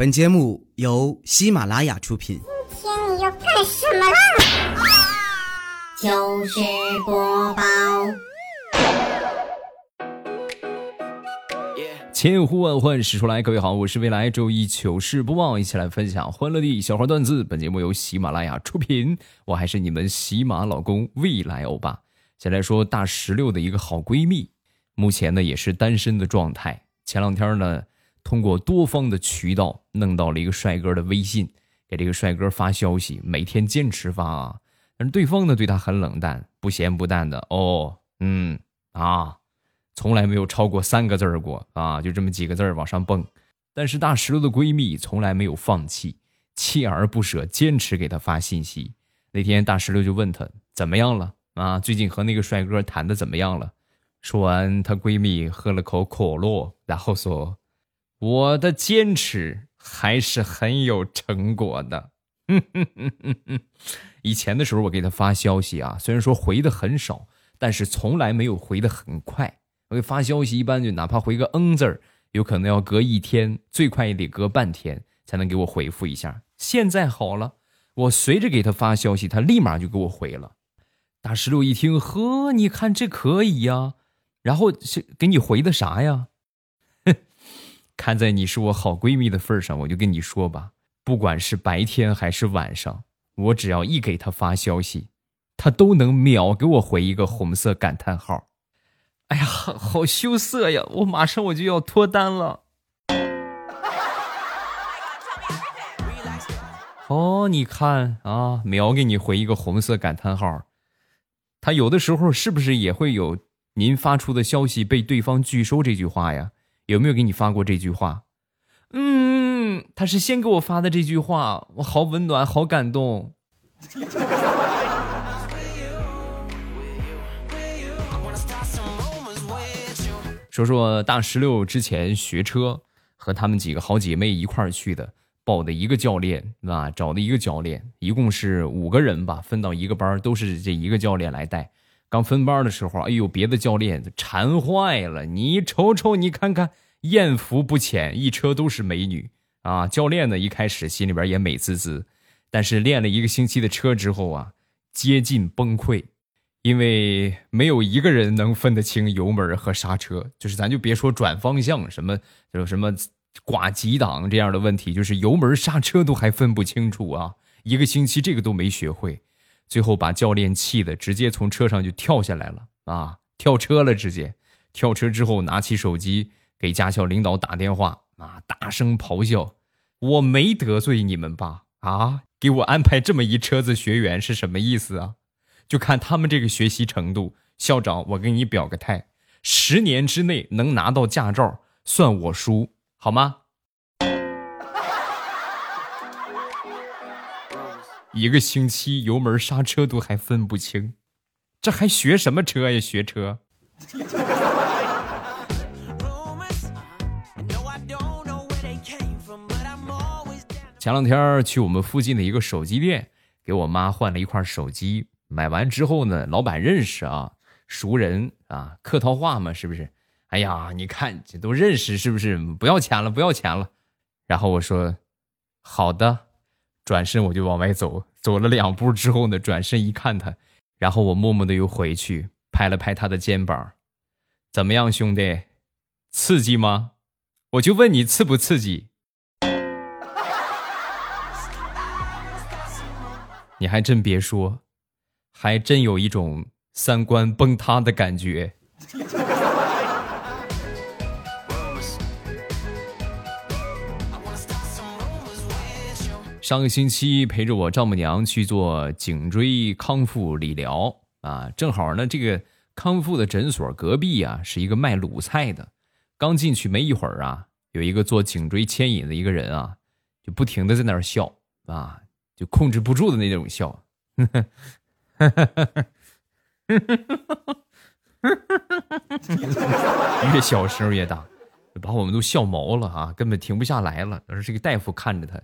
本节目由喜马拉雅出品。今天你要干什么啦？糗事播报，千呼万唤始出来，各位好，我是未来周一糗事播报，一起来分享欢乐的小花段子。本节目由喜马拉雅出品，我还是你们喜马老公未来欧巴。先来说大石榴的一个好闺蜜，目前呢也是单身的状态。前两天呢。通过多方的渠道弄到了一个帅哥的微信，给这个帅哥发消息，每天坚持发啊。但是对方呢对他很冷淡，不咸不淡的哦，嗯啊，从来没有超过三个字儿过啊，就这么几个字儿往上蹦。但是大石头的闺蜜从来没有放弃，锲而不舍，坚持给他发信息。那天大石榴就问他怎么样了啊？最近和那个帅哥谈的怎么样了？说完，她闺蜜喝了口可乐，然后说。我的坚持还是很有成果的。以前的时候，我给他发消息啊，虽然说回的很少，但是从来没有回的很快。我给发消息一般就哪怕回个嗯字儿，有可能要隔一天，最快也得隔半天才能给我回复一下。现在好了，我随着给他发消息，他立马就给我回了。大石榴一听，呵，你看这可以呀，然后是给你回的啥呀？看在你是我好闺蜜的份上，我就跟你说吧，不管是白天还是晚上，我只要一给她发消息，她都能秒给我回一个红色感叹号。哎呀，好羞涩呀！我马上我就要脱单了。哦，你看啊，秒给你回一个红色感叹号。他有的时候是不是也会有您发出的消息被对方拒收这句话呀？有没有给你发过这句话？嗯，他是先给我发的这句话，我好温暖，好感动。说说大石榴之前学车，和他们几个好姐妹一块儿去的，报的一个教练啊，找的一个教练，一共是五个人吧，分到一个班，都是这一个教练来带。刚分班的时候，哎呦，别的教练馋坏了。你瞅瞅，你看看，艳福不浅，一车都是美女啊。教练呢，一开始心里边也美滋滋，但是练了一个星期的车之后啊，接近崩溃，因为没有一个人能分得清油门和刹车。就是咱就别说转方向什么，有什么挂几档这样的问题，就是油门刹车都还分不清楚啊。一个星期这个都没学会。最后把教练气的直接从车上就跳下来了啊！跳车了，直接跳车之后拿起手机给驾校领导打电话啊，大声咆哮：“我没得罪你们吧？啊，给我安排这么一车子学员是什么意思啊？就看他们这个学习程度，校长，我给你表个态，十年之内能拿到驾照算我输，好吗？”一个星期油门刹车都还分不清，这还学什么车呀？学车。前两天去我们附近的一个手机店，给我妈换了一块手机。买完之后呢，老板认识啊，熟人啊，客套话嘛，是不是？哎呀，你看这都认识，是不是？不要钱了，不要钱了。然后我说，好的。转身我就往外走，走了两步之后呢，转身一看他，然后我默默的又回去拍了拍他的肩膀，怎么样，兄弟，刺激吗？我就问你刺不刺激？你还真别说，还真有一种三观崩塌的感觉。上个星期陪着我丈母娘去做颈椎康复理疗啊，正好呢，这个康复的诊所隔壁啊是一个卖卤菜的。刚进去没一会儿啊，有一个做颈椎牵引的一个人啊，就不停的在那儿笑啊，就控制不住的那种笑，越小声越大，把我们都笑毛了啊，根本停不下来了。当时这个大夫看着他。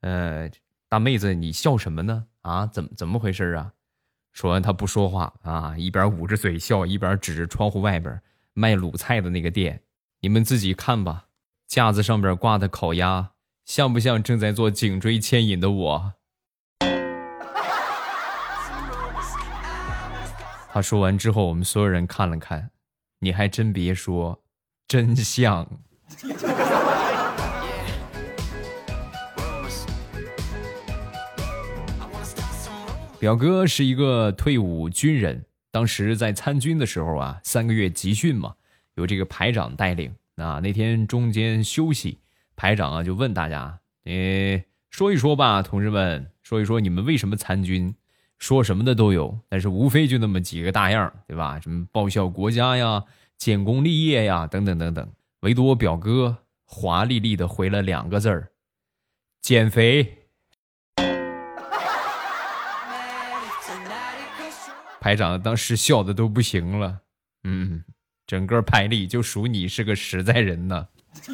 呃，大妹子，你笑什么呢？啊，怎怎么回事啊？说完，他不说话啊，一边捂着嘴笑，一边指着窗户外边卖卤菜的那个店。你们自己看吧，架子上边挂的烤鸭，像不像正在做颈椎牵引的我？他说完之后，我们所有人看了看，你还真别说，真像。表哥是一个退伍军人，当时在参军的时候啊，三个月集训嘛，由这个排长带领。啊，那天中间休息，排长啊就问大家：“你说一说吧，同志们，说一说你们为什么参军？说什么的都有，但是无非就那么几个大样，对吧？什么报效国家呀、建功立业呀，等等等等。唯独我表哥华丽丽的回了两个字儿：减肥。”排长当时笑的都不行了，嗯，整个排里就数你是个实在人呢。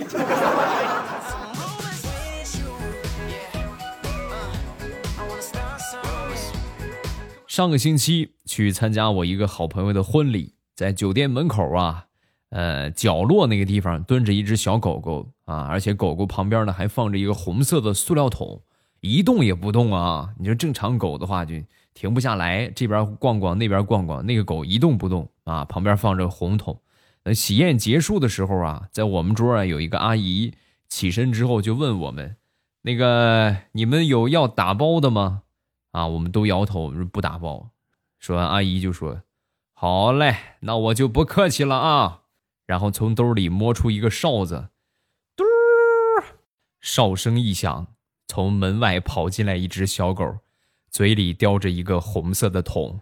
上个星期去参加我一个好朋友的婚礼，在酒店门口啊，呃，角落那个地方蹲着一只小狗狗啊，而且狗狗旁边呢还放着一个红色的塑料桶，一动也不动啊。你说正常狗的话就。停不下来，这边逛逛，那边逛逛，那个狗一动不动啊，旁边放着红桶。等喜宴结束的时候啊，在我们桌啊有一个阿姨起身之后就问我们：“那个你们有要打包的吗？”啊，我们都摇头说不打包。说完，阿姨就说：“好嘞，那我就不客气了啊。”然后从兜里摸出一个哨子，嘟，哨声一响，从门外跑进来一只小狗。嘴里叼着一个红色的桶。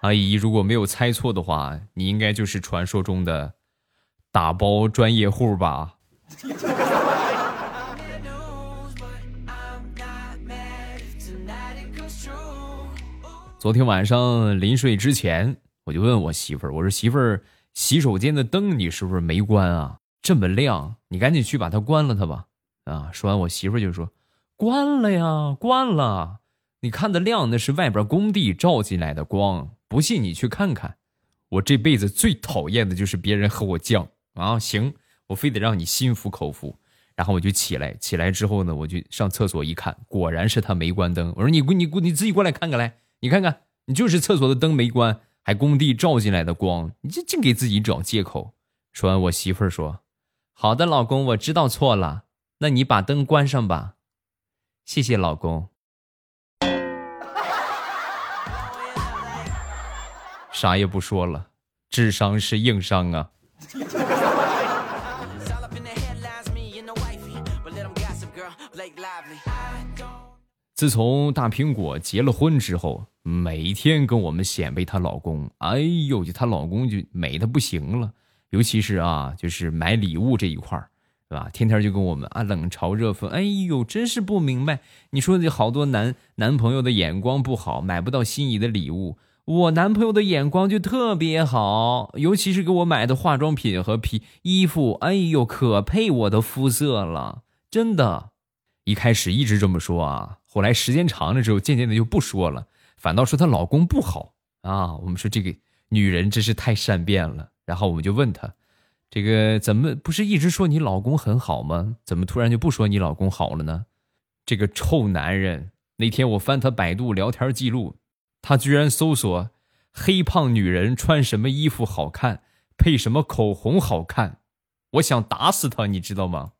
阿姨，如果没有猜错的话，你应该就是传说中的打包专业户吧？昨天晚上临睡之前，我就问我媳妇儿：“我说媳妇儿，洗手间的灯你是不是没关啊？这么亮，你赶紧去把它关了它吧。”啊！说完，我媳妇就说：“关了呀，关了。你看的亮，那是外边工地照进来的光。不信你去看看。我这辈子最讨厌的就是别人和我犟啊！行，我非得让你心服口服。然后我就起来，起来之后呢，我就上厕所一看，果然是他没关灯。我说：你你你你自己过来看看来，你看看，你就是厕所的灯没关，还工地照进来的光，你这净给自己找借口。说完，我媳妇说：好的，老公，我知道错了。”那你把灯关上吧，谢谢老公。啥也不说了，智商是硬伤啊。自从大苹果结了婚之后，每天跟我们显摆她老公，哎呦，就她老公就美的不行了，尤其是啊，就是买礼物这一块儿。对吧？天天就跟我们啊冷嘲热讽。哎呦，真是不明白。你说这好多男男朋友的眼光不好，买不到心仪的礼物。我男朋友的眼光就特别好，尤其是给我买的化妆品和皮衣服。哎呦，可配我的肤色了，真的。一开始一直这么说啊，后来时间长了之后，渐渐的就不说了，反倒说她老公不好啊。我们说这个女人真是太善变了。然后我们就问她。这个怎么不是一直说你老公很好吗？怎么突然就不说你老公好了呢？这个臭男人！那天我翻他百度聊天记录，他居然搜索“黑胖女人穿什么衣服好看，配什么口红好看”，我想打死他，你知道吗？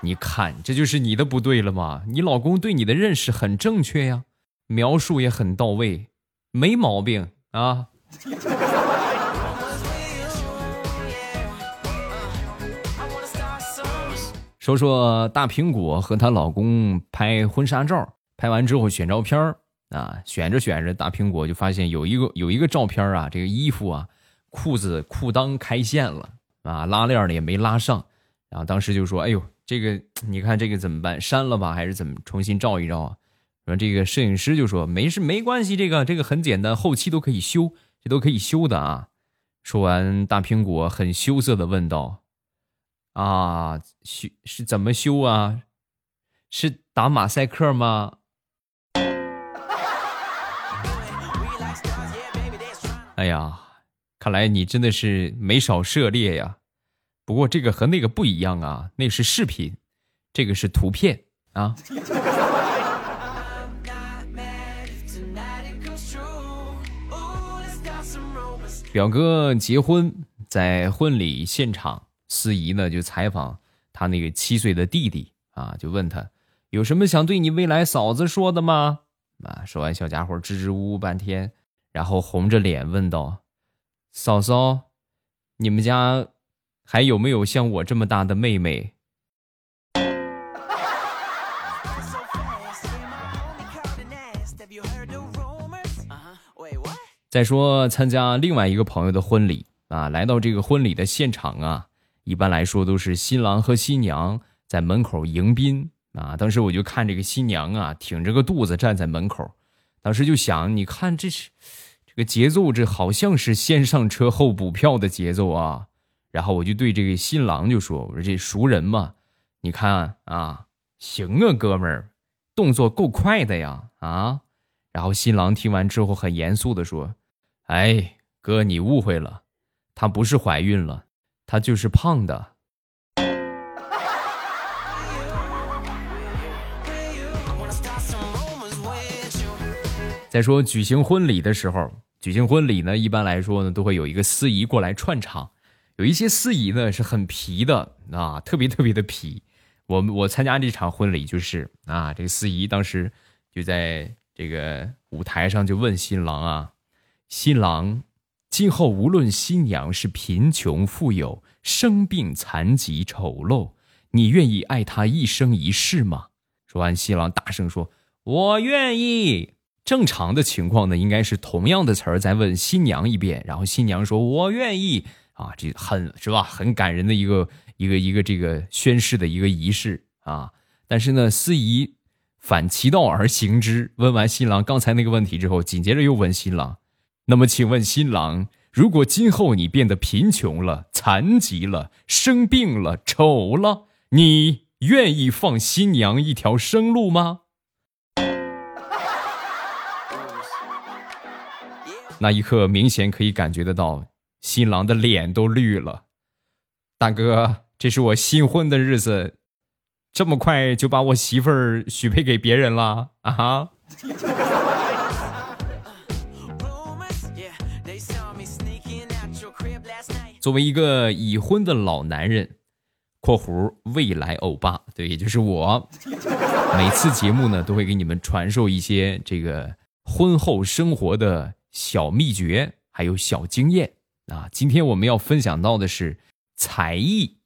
你看，这就是你的不对了吗？你老公对你的认识很正确呀，描述也很到位，没毛病啊。说说大苹果和她老公拍婚纱照，拍完之后选照片啊，选着选着，大苹果就发现有一个有一个照片啊，这个衣服啊，裤子裤裆开线了啊，拉链呢也没拉上，然后当时就说：“哎呦，这个你看这个怎么办？删了吧，还是怎么重新照一照啊？”然后这个摄影师就说：“没事，没关系，这个这个很简单，后期都可以修。”这都可以修的啊！说完，大苹果很羞涩的问道：“啊，修是怎么修啊？是打马赛克吗？”哎呀，看来你真的是没少涉猎呀。不过这个和那个不一样啊，那是视频，这个是图片啊。表哥结婚，在婚礼现场，司仪呢就采访他那个七岁的弟弟啊，就问他有什么想对你未来嫂子说的吗？啊，说完小家伙支支吾吾半天，然后红着脸问道：“嫂嫂，你们家还有没有像我这么大的妹妹？”再说参加另外一个朋友的婚礼啊，来到这个婚礼的现场啊，一般来说都是新郎和新娘在门口迎宾啊。当时我就看这个新娘啊，挺着个肚子站在门口，当时就想，你看这是这个节奏，这好像是先上车后补票的节奏啊。然后我就对这个新郎就说：“我说这熟人嘛，你看啊，行啊，哥们儿，动作够快的呀啊。”然后新郎听完之后很严肃的说。哎，哥，你误会了，她不是怀孕了，她就是胖的。再说举行婚礼的时候，举行婚礼呢，一般来说呢，都会有一个司仪过来串场。有一些司仪呢是很皮的啊，特别特别的皮。我我参加这场婚礼就是啊，这个司仪当时就在这个舞台上就问新郎啊。新郎，今后无论新娘是贫穷富有、生病残疾丑陋，你愿意爱她一生一世吗？说完，新郎大声说：“我愿意。”正常的情况呢，应该是同样的词儿再问新娘一遍，然后新娘说：“我愿意。”啊，这很是吧？很感人的一个一个一个这个宣誓的一个仪式啊。但是呢，司仪反其道而行之，问完新郎刚才那个问题之后，紧接着又问新郎。那么，请问新郎，如果今后你变得贫穷了、残疾了、生病了、丑了，你愿意放新娘一条生路吗？那一刻，明显可以感觉得到，新郎的脸都绿了。大哥，这是我新婚的日子，这么快就把我媳妇儿许配给别人了啊？作为一个已婚的老男人（括弧未来欧巴），对，也就是我，每次节目呢都会给你们传授一些这个婚后生活的小秘诀，还有小经验啊。今天我们要分享到的是才艺，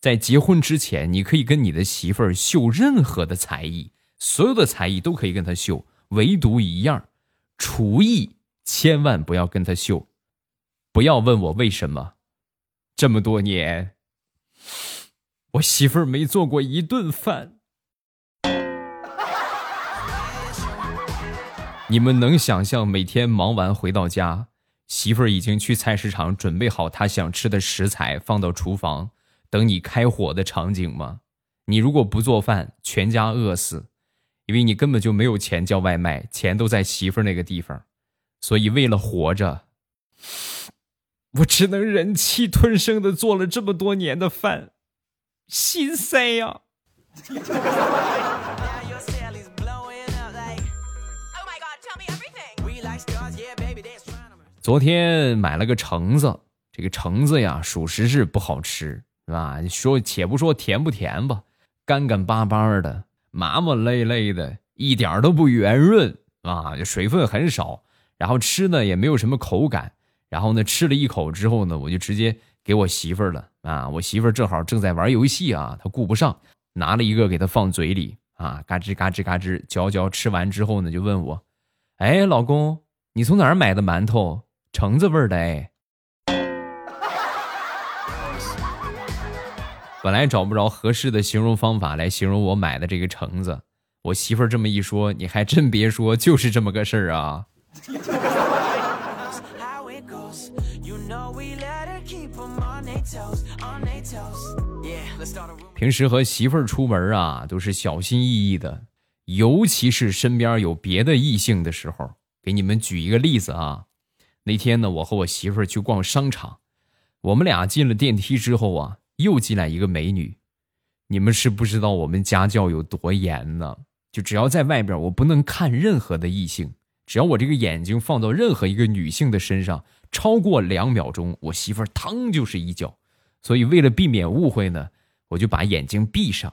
在结婚之前，你可以跟你的媳妇儿秀任何的才艺，所有的才艺都可以跟她秀，唯独一样，厨艺千万不要跟她秀。不要问我为什么。这么多年，我媳妇儿没做过一顿饭。你们能想象每天忙完回到家，媳妇儿已经去菜市场准备好她想吃的食材，放到厨房等你开火的场景吗？你如果不做饭，全家饿死，因为你根本就没有钱叫外卖，钱都在媳妇儿那个地方。所以为了活着。我只能忍气吞声的做了这么多年的饭，心塞呀！昨天买了个橙子，这个橙子呀，属实是不好吃，是吧？说且不说甜不甜吧，干干巴巴的，麻麻累累的，一点都不圆润啊，水分很少，然后吃呢也没有什么口感。然后呢，吃了一口之后呢，我就直接给我媳妇儿了啊！我媳妇儿正好正在玩游戏啊，她顾不上，拿了一个给她放嘴里啊，嘎吱嘎吱嘎吱嚼嚼。吃完之后呢，就问我：“哎，老公，你从哪儿买的馒头？橙子味儿的哎。”本来找不着合适的形容方法来形容我买的这个橙子，我媳妇儿这么一说，你还真别说，就是这么个事儿啊。平时和媳妇儿出门啊，都是小心翼翼的，尤其是身边有别的异性的时候。给你们举一个例子啊，那天呢，我和我媳妇儿去逛商场，我们俩进了电梯之后啊，又进来一个美女。你们是不知道我们家教有多严呢？就只要在外边，我不能看任何的异性。只要我这个眼睛放到任何一个女性的身上超过两秒钟，我媳妇儿腾就是一脚。所以为了避免误会呢，我就把眼睛闭上。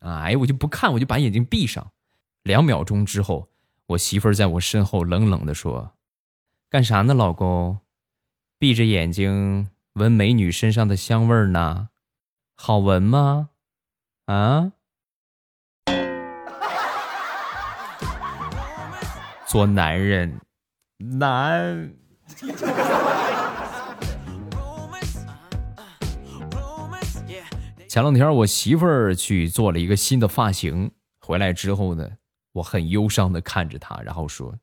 哎，我就不看，我就把眼睛闭上。两秒钟之后，我媳妇儿在我身后冷冷的说。干啥呢，老公？闭着眼睛闻美女身上的香味儿呢，好闻吗？啊？做男人难。前两天我媳妇儿去做了一个新的发型，回来之后呢，我很忧伤的看着她，然后说。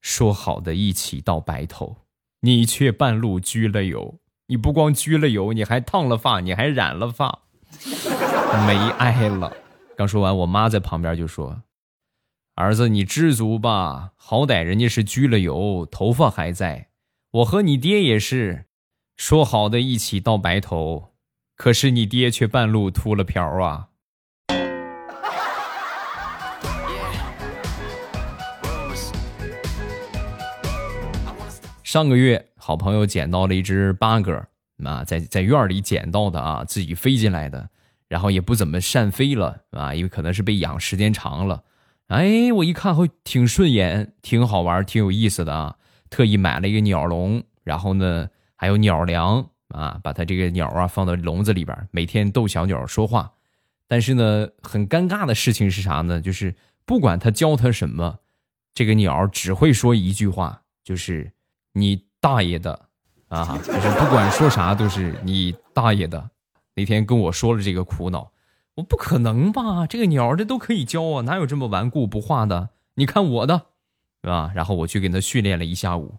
说好的一起到白头，你却半路焗了油。你不光焗了油，你还烫了发，你还染了发，没爱了。刚说完，我妈在旁边就说：“儿子，你知足吧，好歹人家是焗了油，头发还在。我和你爹也是，说好的一起到白头，可是你爹却半路秃了瓢啊。”上个月，好朋友捡到了一只八哥，啊，在在院里捡到的啊，自己飞进来的，然后也不怎么善飞了啊，因为可能是被养时间长了。哎，我一看会挺顺眼，挺好玩，挺有意思的啊，特意买了一个鸟笼，然后呢还有鸟粮啊，把它这个鸟啊放到笼子里边，每天逗小鸟说话。但是呢，很尴尬的事情是啥呢？就是不管他教他什么，这个鸟只会说一句话，就是。你大爷的，啊！就是不管说啥都是你大爷的。那天跟我说了这个苦恼，我不可能吧？这个鸟这都可以教啊，哪有这么顽固不化的？你看我的，是吧？然后我去给他训练了一下午，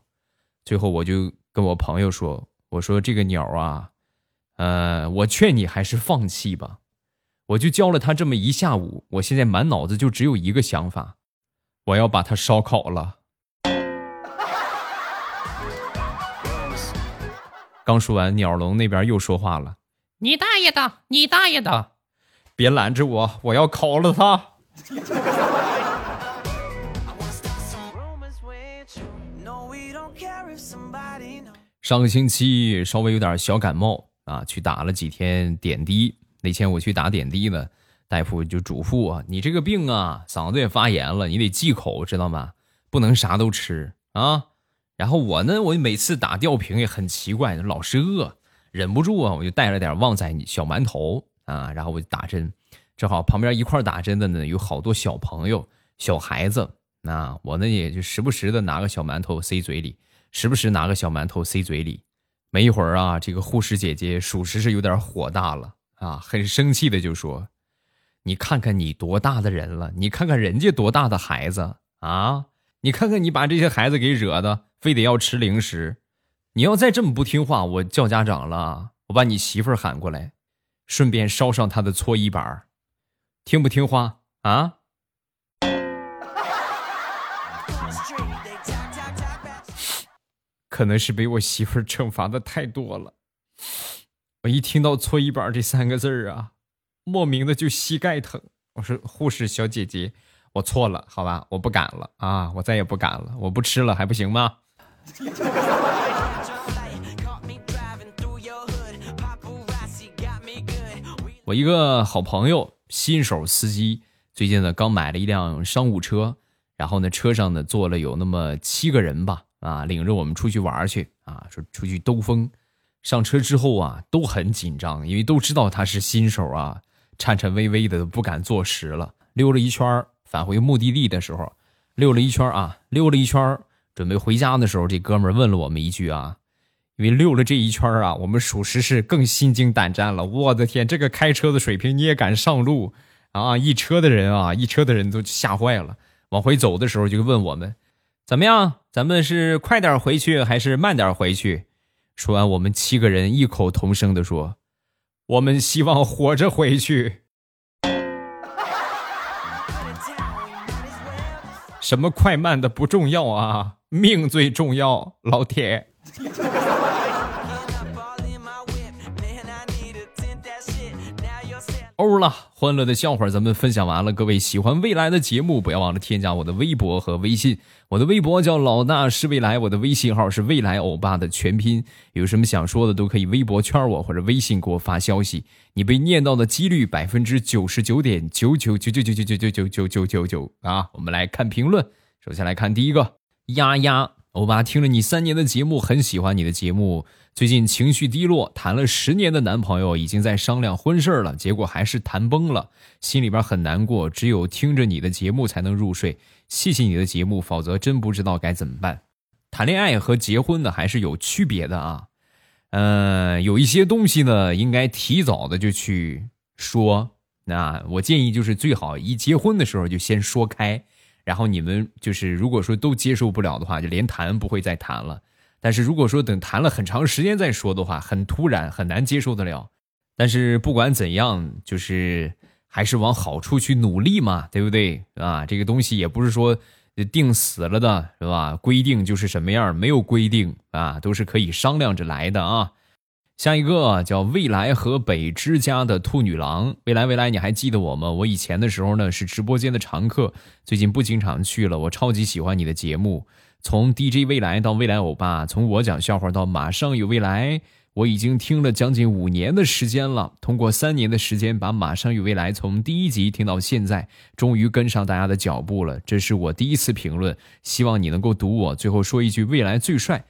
最后我就跟我朋友说：“我说这个鸟啊，呃，我劝你还是放弃吧。”我就教了他这么一下午，我现在满脑子就只有一个想法，我要把它烧烤了。刚说完，鸟笼那边又说话了：“你大爷的，你大爷的！别拦着我，我要烤了它。”上个星期稍微有点小感冒啊，去打了几天点滴。那天我去打点滴呢，大夫就嘱咐我：“你这个病啊，嗓子也发炎了，你得忌口，知道吗？不能啥都吃啊。”然后我呢，我每次打吊瓶也很奇怪，老是饿，忍不住啊，我就带了点旺仔小馒头啊，然后我就打针，正好旁边一块打针的呢有好多小朋友、小孩子，那我呢也就时不时的拿个小馒头塞嘴里，时不时拿个小馒头塞嘴里，没一会儿啊，这个护士姐姐属实是有点火大了啊，很生气的就说：“你看看你多大的人了，你看看人家多大的孩子啊，你看看你把这些孩子给惹的。”非得要吃零食，你要再这么不听话，我叫家长了，我把你媳妇儿喊过来，顺便烧上他的搓衣板听不听话啊？可能是被我媳妇儿惩罚的太多了，我一听到搓衣板这三个字儿啊，莫名的就膝盖疼。我说护士小姐姐，我错了，好吧，我不敢了啊，我再也不敢了，我不吃了还不行吗？我一个好朋友，新手司机，最近呢刚买了一辆商务车，然后呢车上呢坐了有那么七个人吧，啊，领着我们出去玩去啊，说出去兜风。上车之后啊都很紧张，因为都知道他是新手啊，颤颤巍巍的都不敢坐实了。溜了一圈，返回目的地的时候，溜了一圈啊，溜了一圈。准备回家的时候，这哥们问了我们一句啊，因为溜了这一圈啊，我们属实是更心惊胆战了。我的天，这个开车的水平你也敢上路啊？一车的人啊，一车的人都吓坏了。往回走的时候就问我们，怎么样？咱们是快点回去还是慢点回去？说完，我们七个人异口同声的说，我们希望活着回去。什么快慢的不重要啊，命最重要，老铁。欧了，欢乐的笑话咱们分享完了。各位喜欢未来的节目，不要忘了添加我的微博和微信。我的微博叫老大是未来，我的微信号是未来欧巴的全拼。有什么想说的，都可以微博圈我或者微信给我发消息。你被念到的几率百分之九十九点九九九九九九九九九九九九九啊！我们来看评论，首先来看第一个，丫丫。欧巴听了你三年的节目，很喜欢你的节目。最近情绪低落，谈了十年的男朋友已经在商量婚事了，结果还是谈崩了，心里边很难过。只有听着你的节目才能入睡。谢谢你的节目，否则真不知道该怎么办。谈恋爱和结婚呢还是有区别的啊。嗯，有一些东西呢应该提早的就去说。那我建议就是最好一结婚的时候就先说开。然后你们就是，如果说都接受不了的话，就连谈不会再谈了。但是如果说等谈了很长时间再说的话，很突然，很难接受得了。但是不管怎样，就是还是往好处去努力嘛，对不对啊？这个东西也不是说定死了的，是吧？规定就是什么样，没有规定啊，都是可以商量着来的啊。下一个叫未来河北之家的兔女郎，未来未来，你还记得我吗？我以前的时候呢是直播间的常客，最近不经常去了。我超级喜欢你的节目，从 DJ 未来到未来欧巴，从我讲笑话到马上有未来，我已经听了将近五年的时间了。通过三年的时间，把马上有未来从第一集听到现在，终于跟上大家的脚步了。这是我第一次评论，希望你能够读我。最后说一句，未来最帅。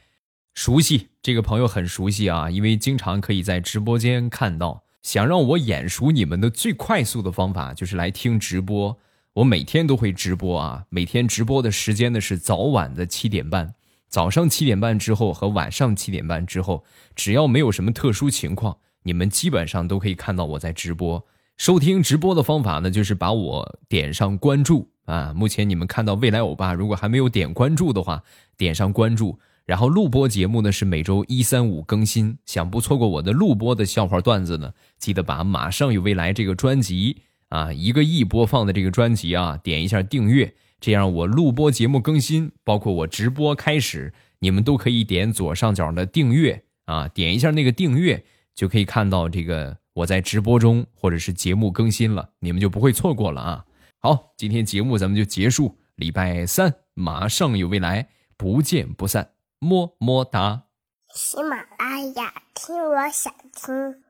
熟悉这个朋友很熟悉啊，因为经常可以在直播间看到。想让我眼熟你们的最快速的方法就是来听直播。我每天都会直播啊，每天直播的时间呢是早晚的七点半，早上七点半之后和晚上七点半之后，只要没有什么特殊情况，你们基本上都可以看到我在直播。收听直播的方法呢，就是把我点上关注啊。目前你们看到未来欧巴，如果还没有点关注的话，点上关注。然后录播节目呢是每周一、三、五更新，想不错过我的录播的笑话段子呢，记得把《马上有未来》这个专辑啊，一个亿播放的这个专辑啊，点一下订阅，这样我录播节目更新，包括我直播开始，你们都可以点左上角的订阅啊，点一下那个订阅，就可以看到这个我在直播中或者是节目更新了，你们就不会错过了啊。好，今天节目咱们就结束，礼拜三马上有未来，不见不散。么么哒！喜马拉雅，听我想听。